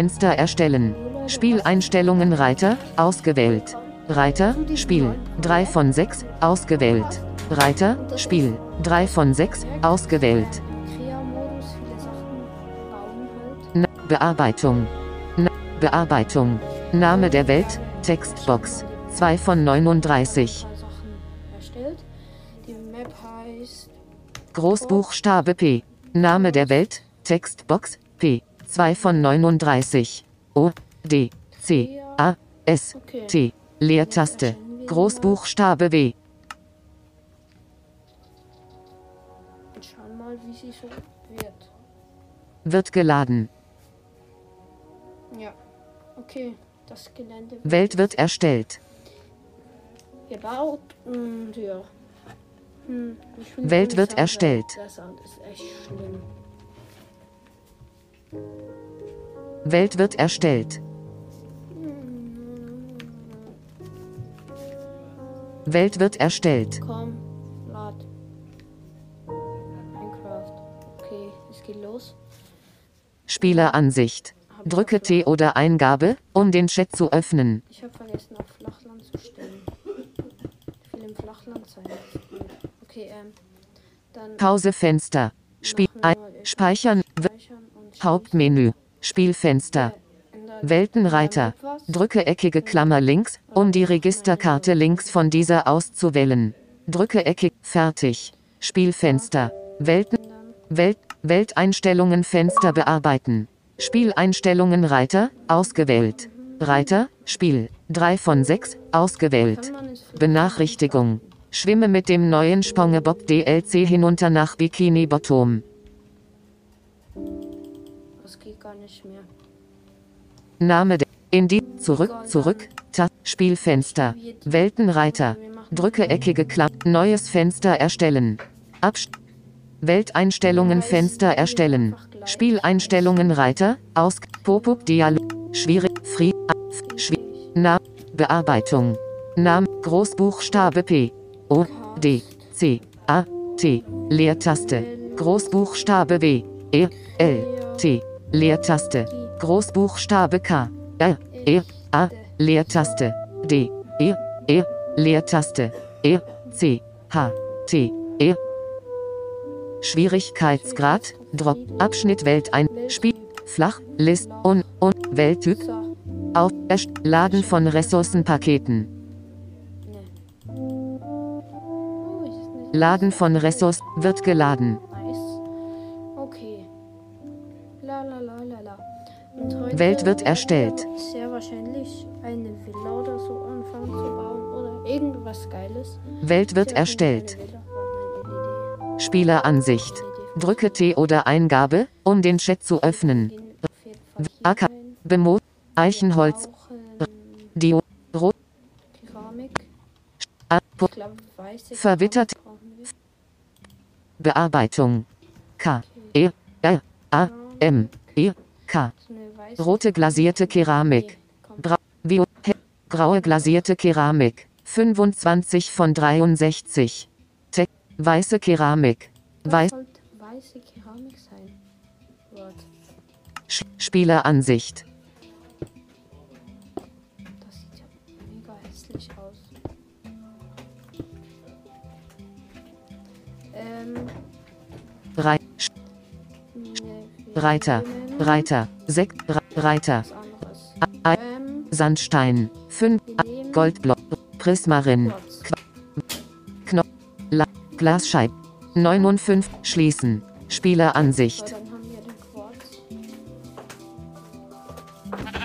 Fenster erstellen. Spieleinstellungen Reiter, ausgewählt. Reiter, Spiel, 3 von 6, ausgewählt. Reiter, Spiel, 3 von 6, ausgewählt. Halt. Na Bearbeitung. Na Bearbeitung. Name der Welt, Textbox, 2 von 39. Zwei Sachen erstellt. Die Map heißt Großbuchstabe P. Name der Welt, Textbox, P. 2 von 39. O, D, C, A, S. T. Leertaste. Großbuchstabe W. schauen mal, wie sie so wird. Wird geladen. Ja. Okay, das Gelände Welt wird erstellt. gebaut und ja. Hm, Welt wird erstellt. Sound ist echt schlimm. Welt wird erstellt. Welt wird erstellt. Komm, lad. Minecraft. Okay, es geht los. Spieleransicht. Drücke T oder Eingabe, um den Chat zu öffnen. Ich habe vergessen, auf Flachland zu stellen. Ich will im Flachland sein. Okay, ähm. Dann Pause Fenster. Spiel ein, Speichern. Speichern Hauptmenü. Spielfenster. Weltenreiter. Drücke eckige Klammer links, um die Registerkarte links von dieser auszuwählen. Drücke eckig. Fertig. Spielfenster. Welten. Welt. Welteinstellungen Fenster bearbeiten. Spieleinstellungen Reiter. Ausgewählt. Reiter. Spiel. 3 von 6. Ausgewählt. Benachrichtigung. Schwimme mit dem neuen SpongeBob DLC hinunter nach Bikini Bottom. Name der in die zurück zurück. Ta Spielfenster. Weltenreiter. Drücke eckige Klappe neues Fenster erstellen. Abst Welteinstellungen Fenster erstellen. Spieleinstellungen Reiter. Aus Pop-up Dialog. Schwierig. Free Schwie Na Bearbeitung. Name Großbuchstabe P. O D. C. A. T. Leertaste. Großbuchstabe W. E. L. T. Leertaste Großbuchstabe K. R E A Leertaste. D E E Leertaste. E C H T E. Schwierigkeitsgrad Drop Abschnitt Welt ein Spiel Flach List und und Welttyp. Auf Erst Laden von Ressourcenpaketen. Oh, Laden von Ressourcen wird geladen Welt wird erstellt. Sehr wahrscheinlich eine Villa oder so anfangen zu bauen oder irgendwas Geiles. Welt wird erstellt. Spieleransicht Drücke T oder Eingabe um den Chat zu öffnen Acker. Bemo Eichenholz Brauchen Dio Rot Verwittert-. Bearbeitung K E R A M E K Rote glasierte Keramik. Bra Graue glasierte Keramik. 25 von 63 Te Weiße Keramik. Weiß weiße Keramik sein. Warte, Sch- Spieleransicht das sieht ja mega hässlich aus. Ähm, Rei Sch- ne, wir Reiter Reiter Sek Re- Reiter Ähm, Sandstein 5 wir nehmen Goldblock Prismarin. Knopf La Glasscheib 59 Schließen So, Spieleransicht dann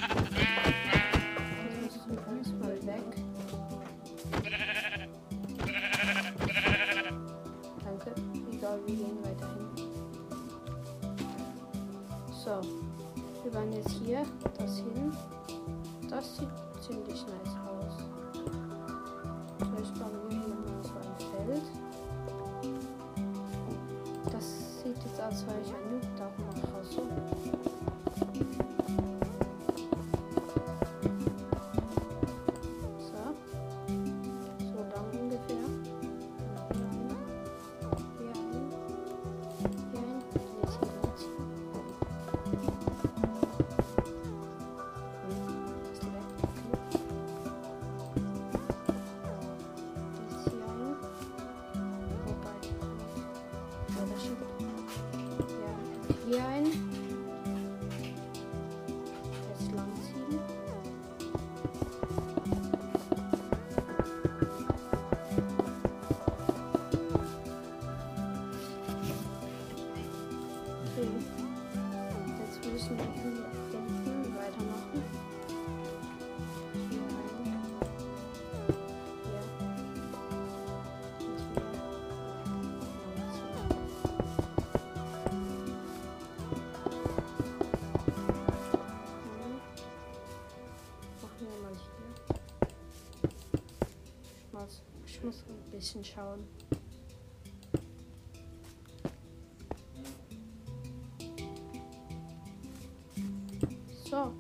So.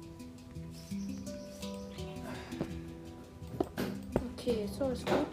Okay, so it's good.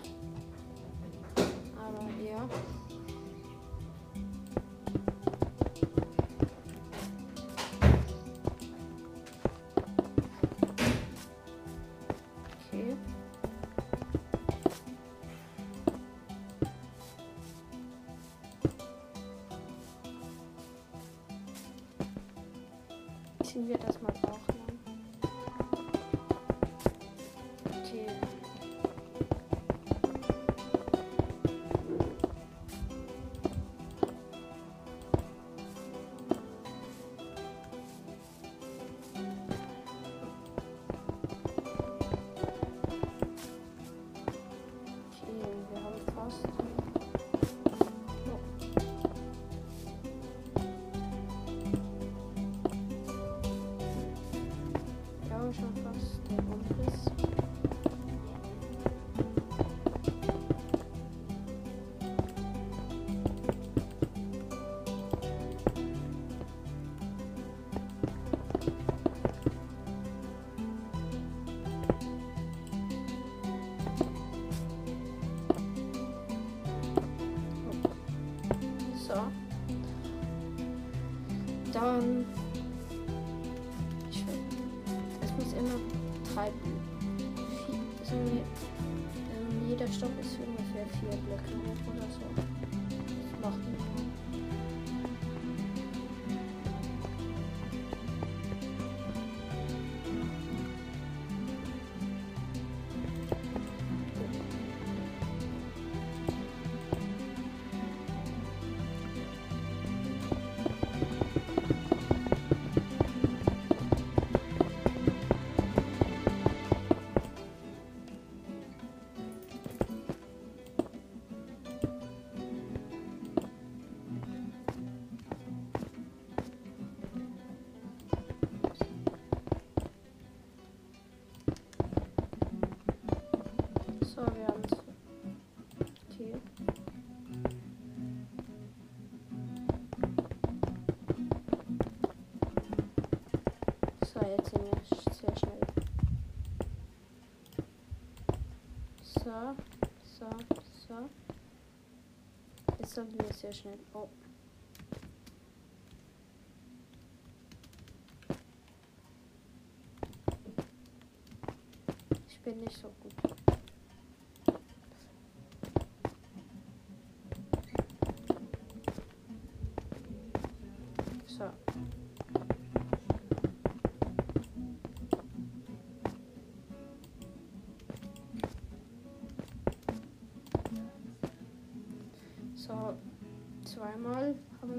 sind wir sehr schnell. So, so, so. Jetzt sollten wir sehr schnell. Oh. Ich bin nicht so gut.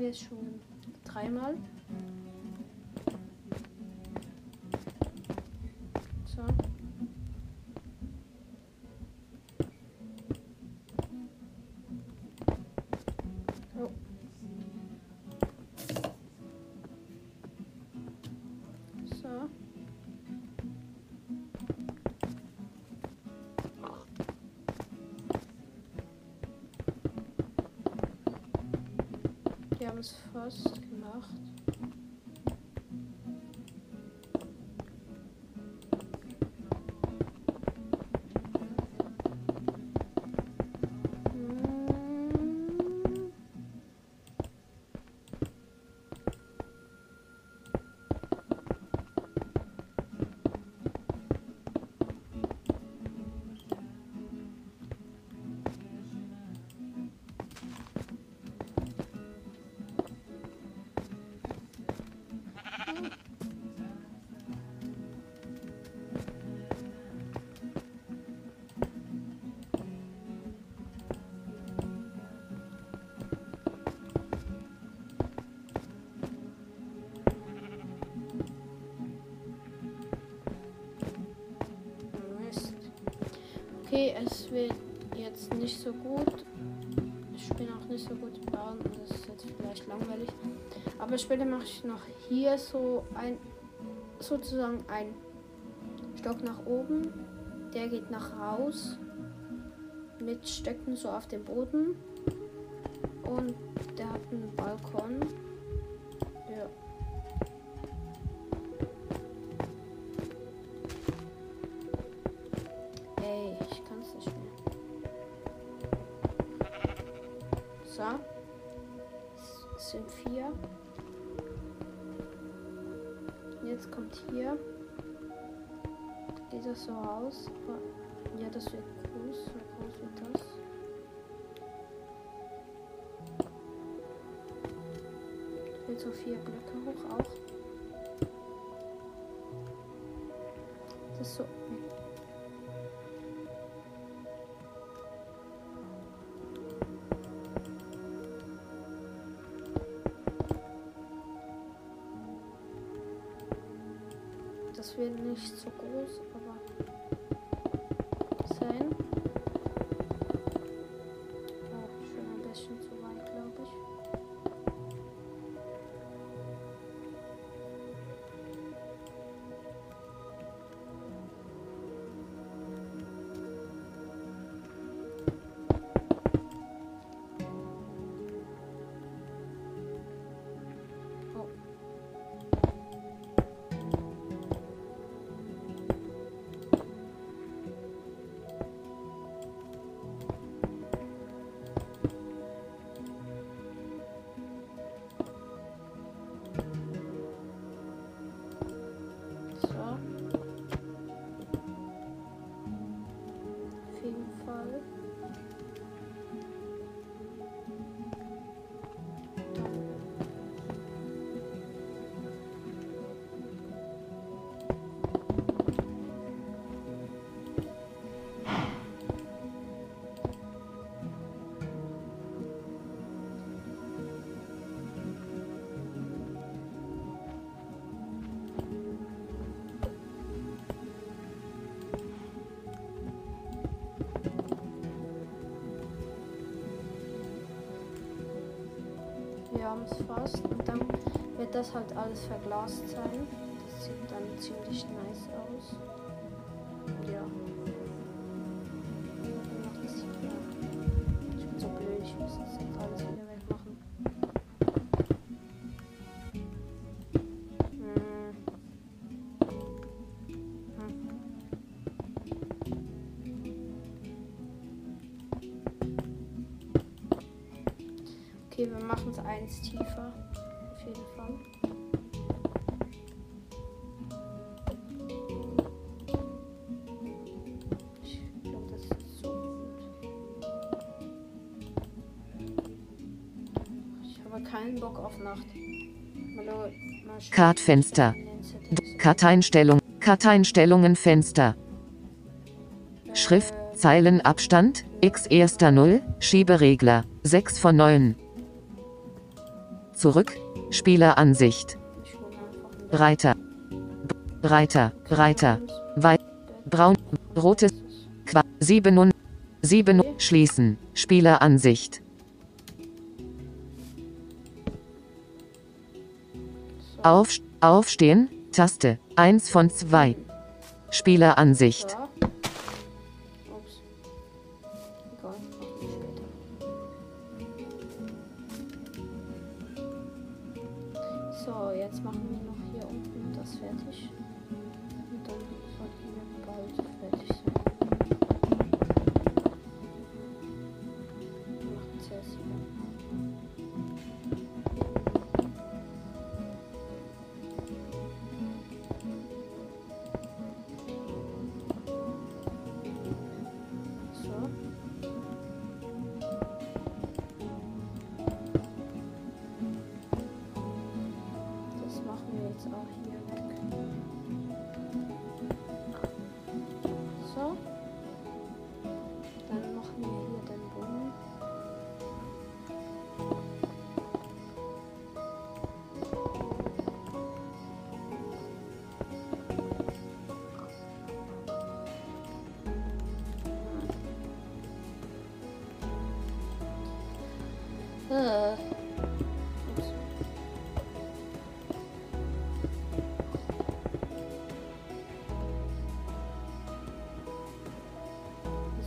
jetzt schon dreimal. Johannes Voss. Okay, es wird jetzt nicht so gut. Ich bin auch nicht so gut bauen. Das ist jetzt vielleicht langweilig. Aber später mache ich noch hier so ein sozusagen ein Stock nach oben. Der geht nach raus mit Stöcken so auf dem Boden. Und der hat einen Balkon. Vier. Jetzt kommt hier. Geht das so raus? Ja, das wird groß. So groß wird das. Wird so vier Blöcke hoch auch. Das ist so. Das wird nicht Es fast. Und dann wird das halt alles verglast sein. Das sieht dann ziemlich nice aus. Machen es eins tiefer. Auf jeden Fall. Keinen Bock auf Nacht. Hallo, mal schauen. Kartfenster. Karteinstellung. Karteinstellungen Fenster. Schrift. Zeilenabstand. X erster 0. Schieberegler. 6 von 9. Zurück. Spieleransicht. Reiter. Reiter. Reiter. Wei Braun. Rotes. Qua 7 und 7 Schließen. Spieleransicht. Auf, aufstehen. Taste. 1 von 2. Spieleransicht. Äh.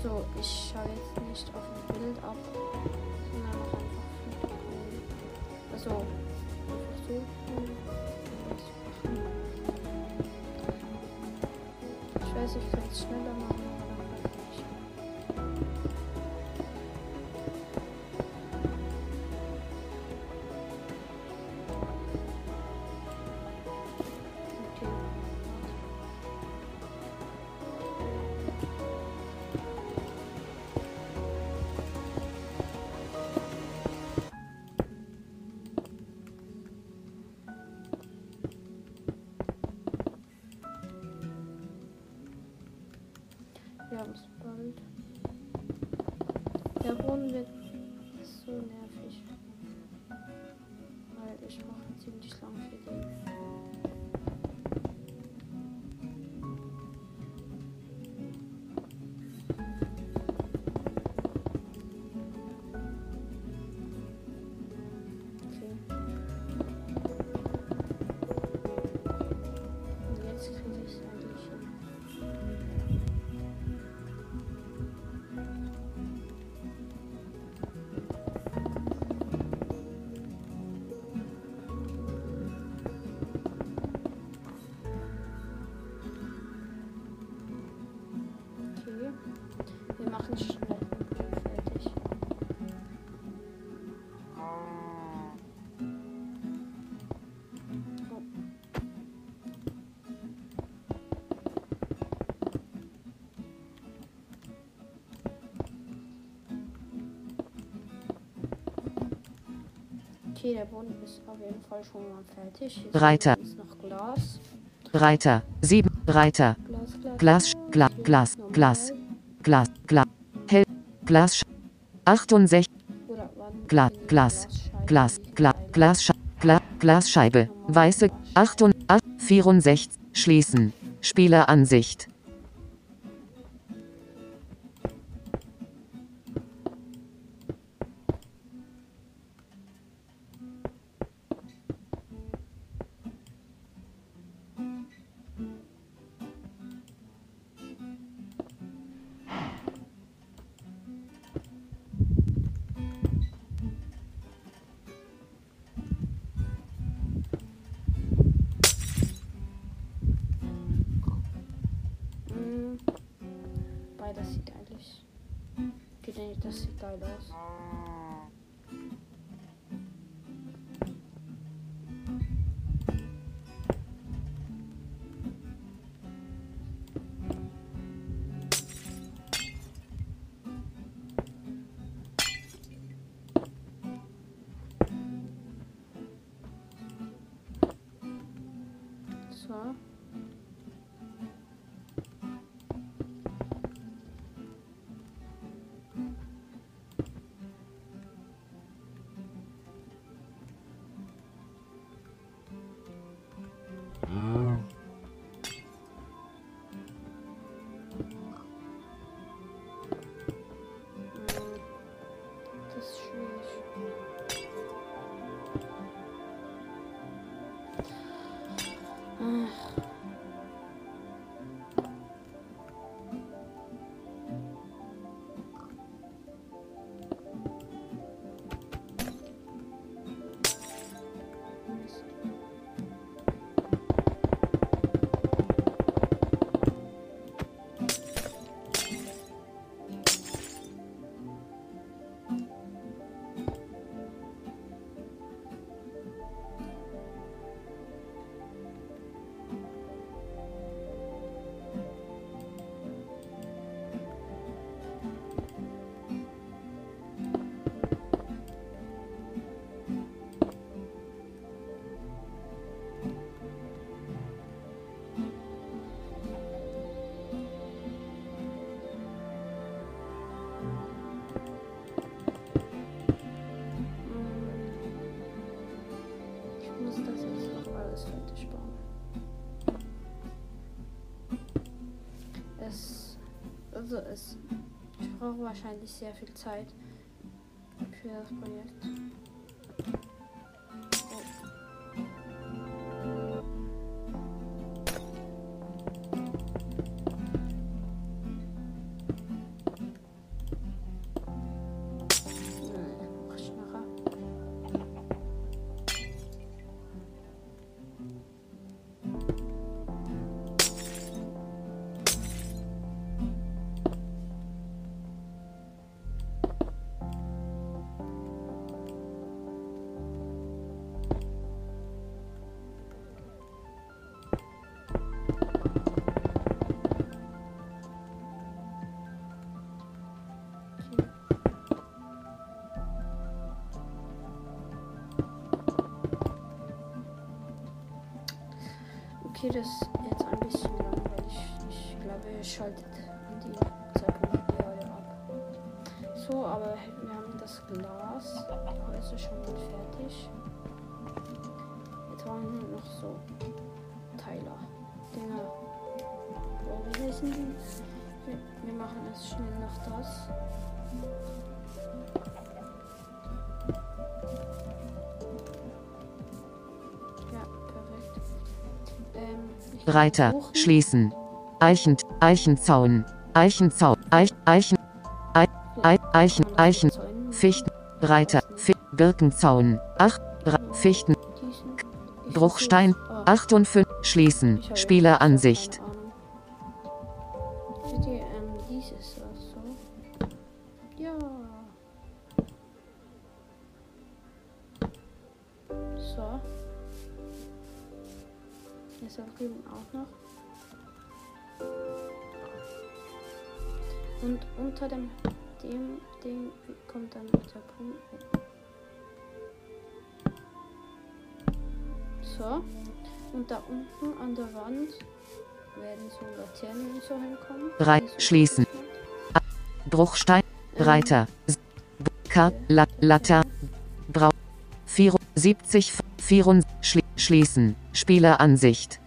So, ich schaue nicht auf ein Bild ab, sondern mache einfach einfach so. Ich weiß, ich kann es schneller machen, Der Boden wird Okay, der Boden ist auf jeden Fall schon mal fertig. Jetzt Reiter. ist noch Glas. Reiter, 7, Reiter, Glas, Glas. Glas, Glas. Glas, Glas, Glas, Hell, Glas, 68, Oder wann Gla- die Glas, Glas, liegt Gla, ein. Glas, Gla, Glasscheibe, weiße, 88, 64, schließen, Spieleransicht. Okay, nee, das Also es, ich brauche wahrscheinlich sehr viel Zeit für das Projekt. Okay, das ist jetzt ein bisschen langweilig. Ich glaube, ihr schaltet die Zeitpunkt hier ab. So, aber wir haben das Glas. Häuser schon mal fertig. Jetzt haben wir noch so Teiler. Dinger. Oh, wie die? Wir, machen erst schnell noch das. Reiter, schließen. Eichen, Eichenzaun, Eichenzaun, Eich, Eichen, Ei, Ei, Eichen, Eichen. Fichten, Reiter, Birkenzaun, Ach, Fichten, Bruchstein, versuch's. Ah, 8 und 5, schließen, Spieleransicht. Dem, Ding kommt dann der Punkt. So. Und da unten an der Wand werden so Laternen und so hinkommen. Rei- die so schließen. Bruchstein, Ähm, Reiter, K, La, Latter, Brau, 74, 4, schli schließen, Spieleransicht.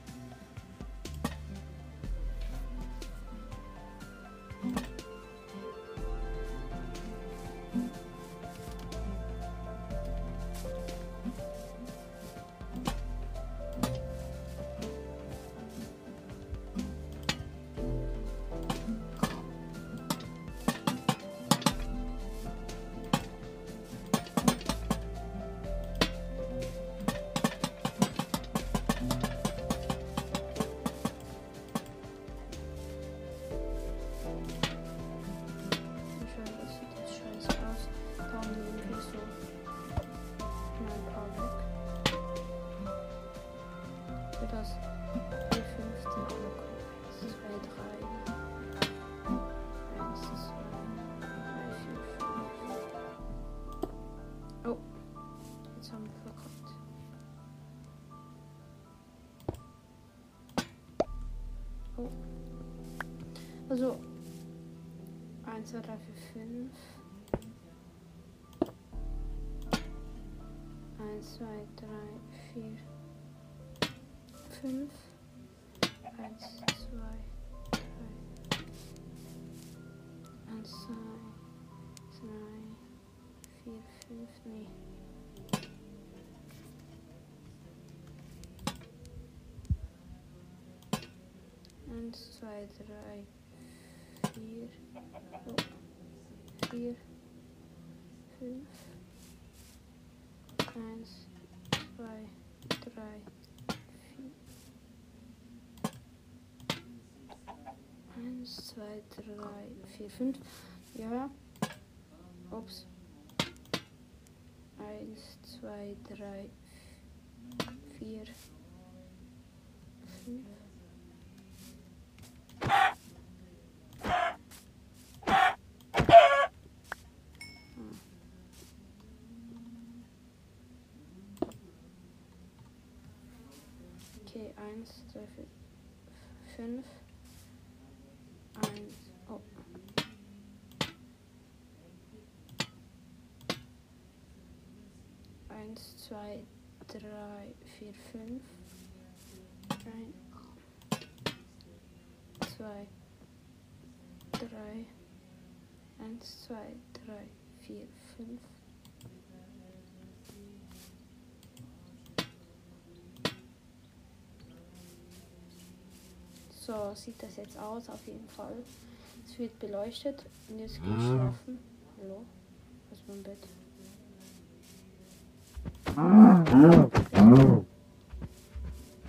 Oh. Also 1, 2, 3, 4, 5. 1, 2, 3, 4, 5. 1, 2, 3. 1, 2, 3, 4, 5. Nee. Eins, zwei, drei, vier, oh, vier, fünf, eins, zwei, drei, vier, eins, zwei, drei, vier, fünf, ja, ups, eins, zwei, drei, vier, fünf. Okay, eins, zwei, vier, fünf. Eins, oh. Eins, zwei, drei, vier, fünf. Ein, zwei, drei. Eins, zwei, drei, vier, fünf. So sieht das jetzt aus, auf jeden Fall. Es wird beleuchtet und jetzt gehe ich schlafen. Hallo? Was ist mein Bett?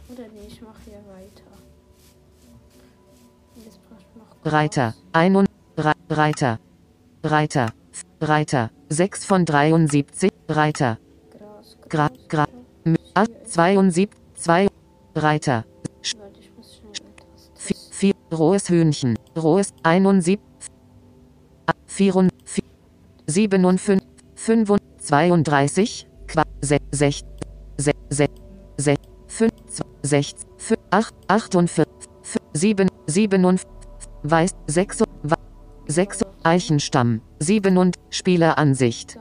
Oder nee, ich mache hier weiter. Jetzt braucht noch Reiter. Ein und Re Reiter. Reiter. Reiter. 6 von 73. Reiter. Gras. Gra, gra, Gras. M- A, 72. 2. Reiter. Rohes Hühnchen. Rohes 71. 4. 57. 5. 32. Qua, 6. 6. 6. 6. 5. 6. 5. 8. 48. 7. 7. Weiß. 6. 6. Eichenstamm. 7 und Spieleransicht.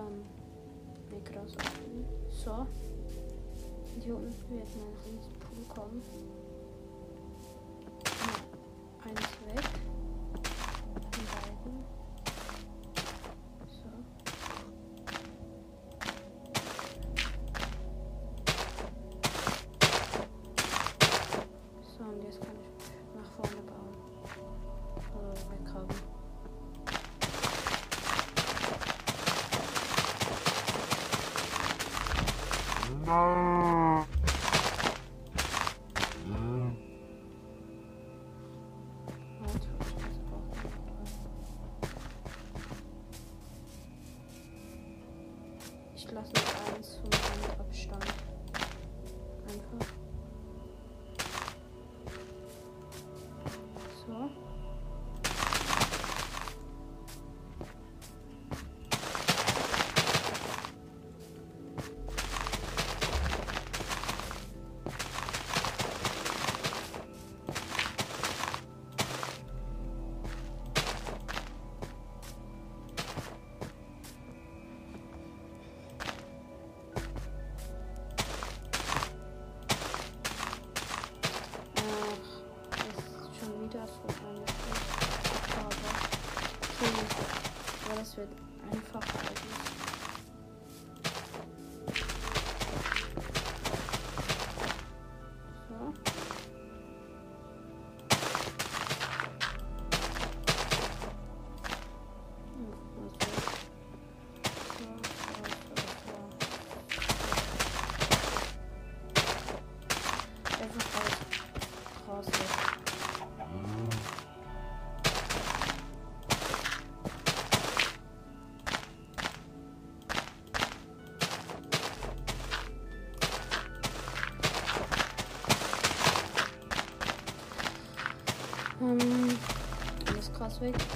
Das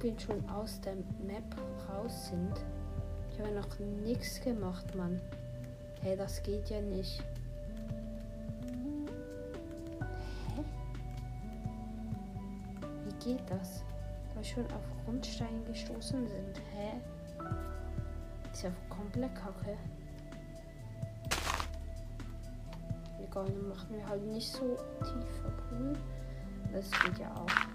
Jetzt schon aus der Map raus sind. Ich habe noch nichts gemacht, Mann. Hä, das geht ja nicht. Hä? Wie geht das? Weil wir schon auf Grundstein gestoßen sind. Hä? Ist ja komplett kacke. Egal, dann machen wir halt nicht so tiefer Pool. Das geht ja auch.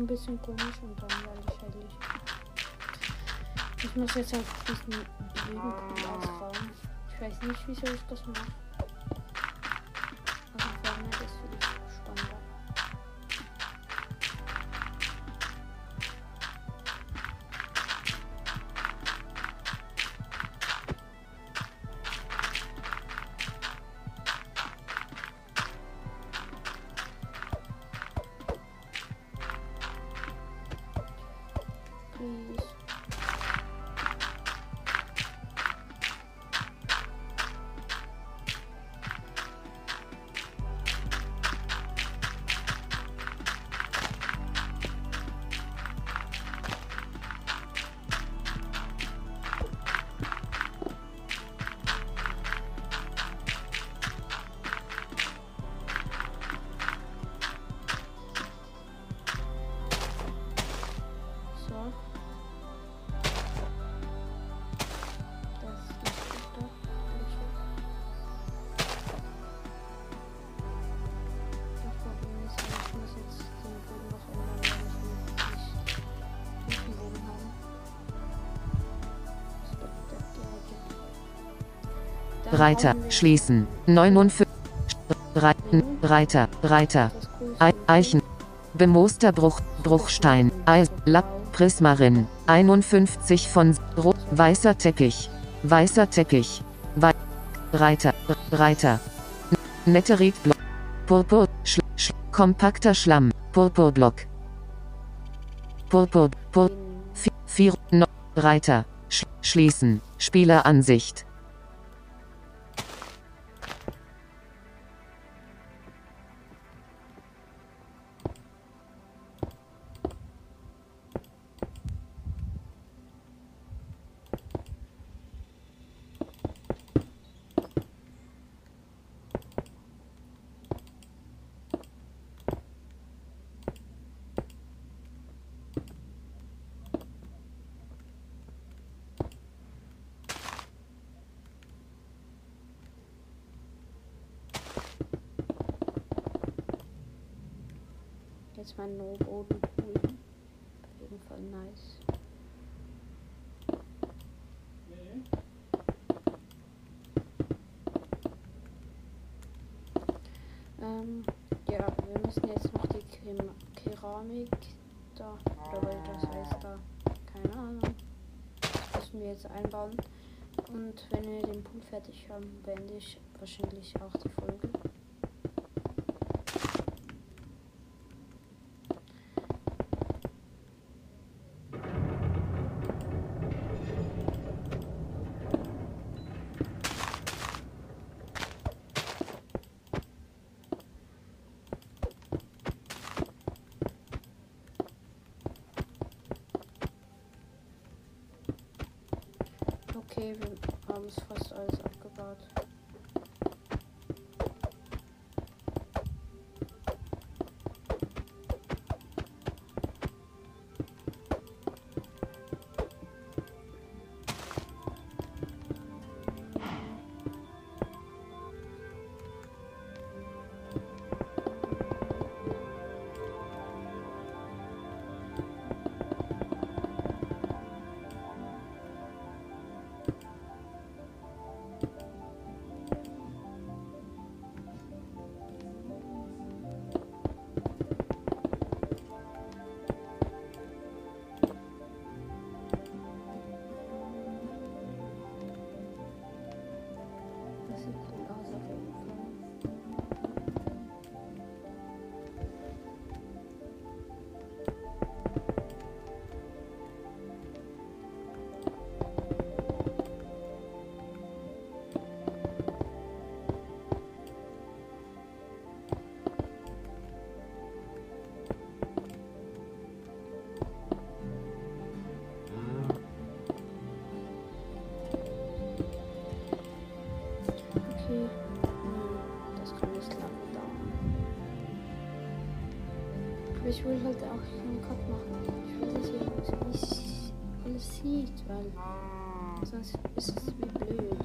Ein bisschen komisch und dann werde ich halt nicht. Ich muss jetzt einfach diesen Lebenpool ausbauen. Ich weiß nicht, wieso ich das mache. Reiter, schließen. 59. Rei- Reiter, Reiter. Eichen. Bemooster Bruch, Bruchstein. Eis, Lapp, Prismarin. 51 von Ro Weißer Teppich. Weißer Teppich. Wei Reiter, Reiter. Netteritblock. Purpur, Schl Schl kompakter Schlamm. Purpurblock. Purpur, Pur Vi- vier, no Reiter. Sch schließen. Spieleransicht. Jetzt mein No-Boden cool. Auf jeden Fall nice. Ähm, ja, wir müssen jetzt noch die Kem Keramik da, oder weil das heißt da, keine Ahnung. Das müssen wir jetzt einbauen. Und wenn wir den Pool fertig haben, beende ich wahrscheinlich auch die Folge. Will halt auch keinen Cut machen. Ich will, dass ihr alles- alles sieht, weil sonst ist es wie blöd,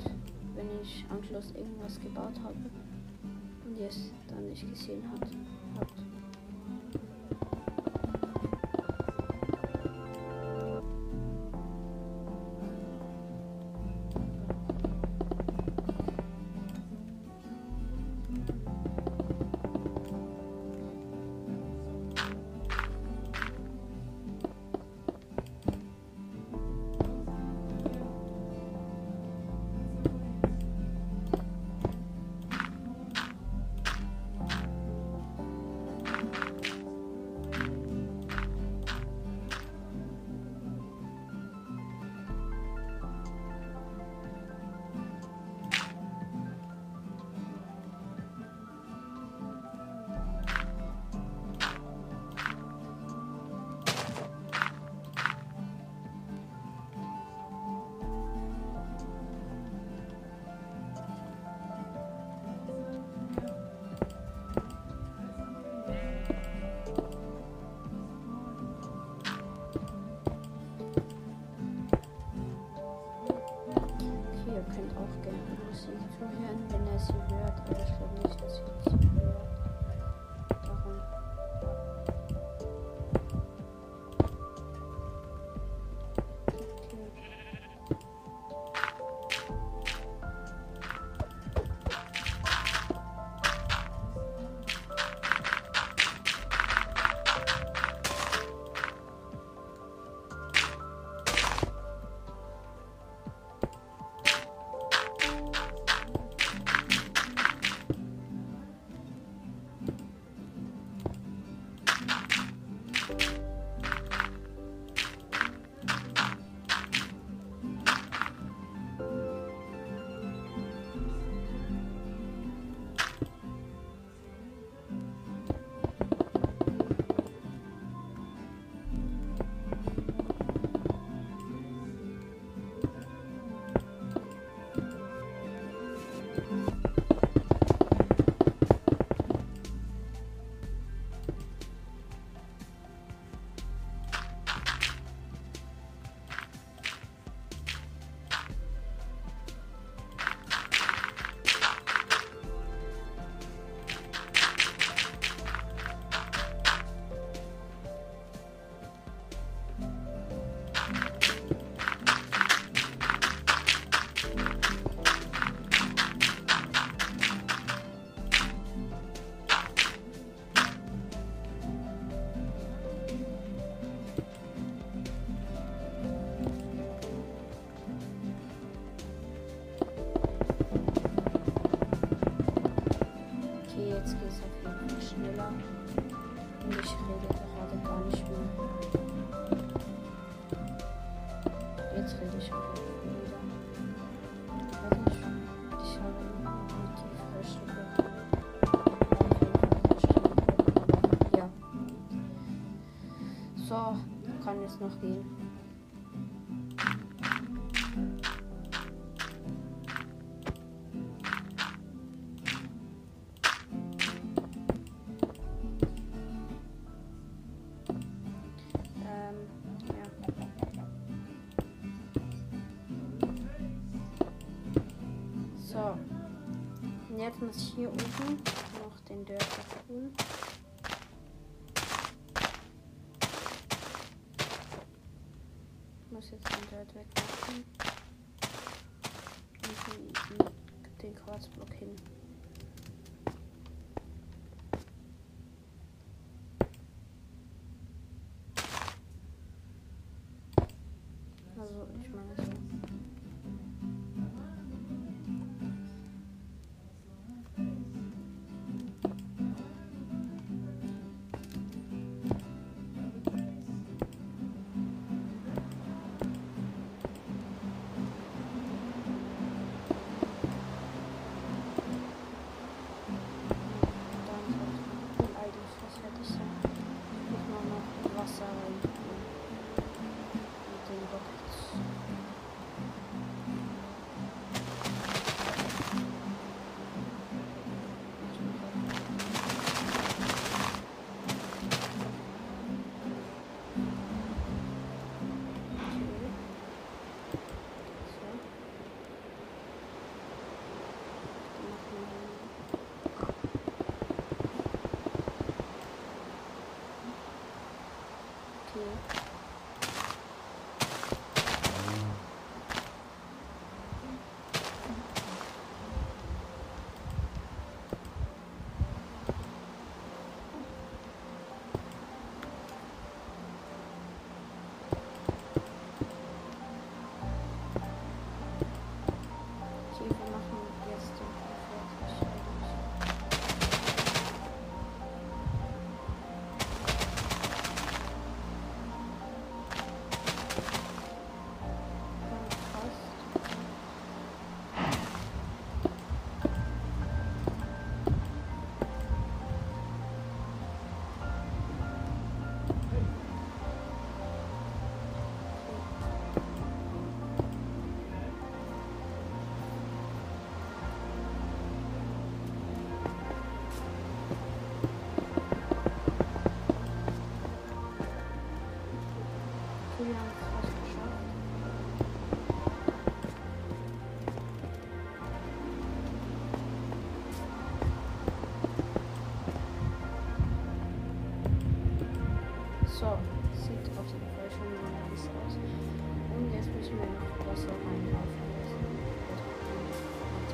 wenn ich am Schluss irgendwas gebaut habe und ihr es dann nicht gesehen habt. Jetzt rede ich wieder. Weiß nicht, ich habe die falsche Ja. So, kann jetzt noch gehen. Muss ich hier oben noch den Dirt tun. Ich muss jetzt den Dirt wegmachen. Und den, den Quarzblock hin. Noch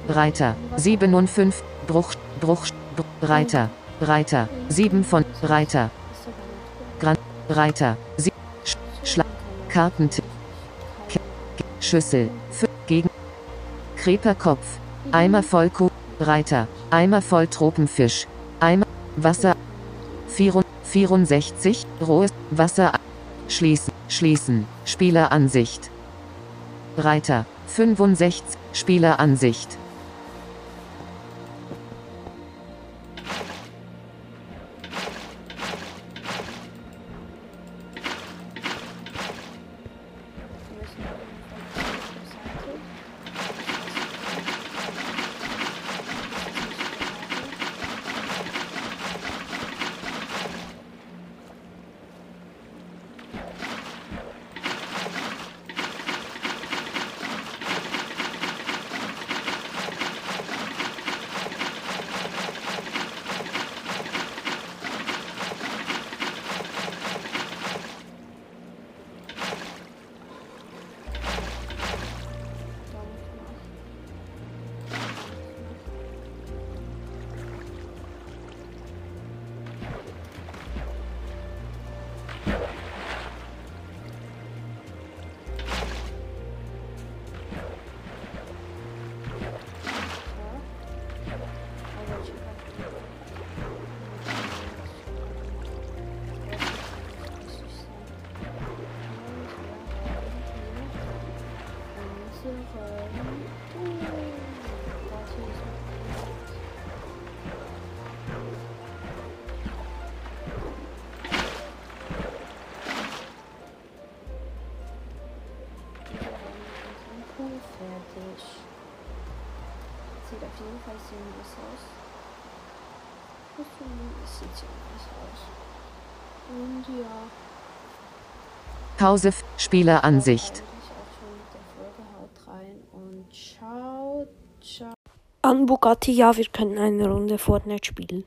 Reiter 7 und 5, Bruch, Bruch, Reiter, Reiter 7 von Reiter, Gran, Reiter, Sie, Sch, Schla, Kartentisch, Schüssel, F, gegen, Kreperkopf, Eimer voll Kuh, Reiter, Eimer voll Tropenfisch, Eimer, Wasser, 64, 64, rohes Wasser, schließen, schließen, Spieleransicht, Reiter, 65, Spieleransicht. Sehr nice aus. Es sieht nice aus. Und ja. Pause. F- Spieleransicht. An Bugatti, ja, wir können eine Runde Fortnite spielen.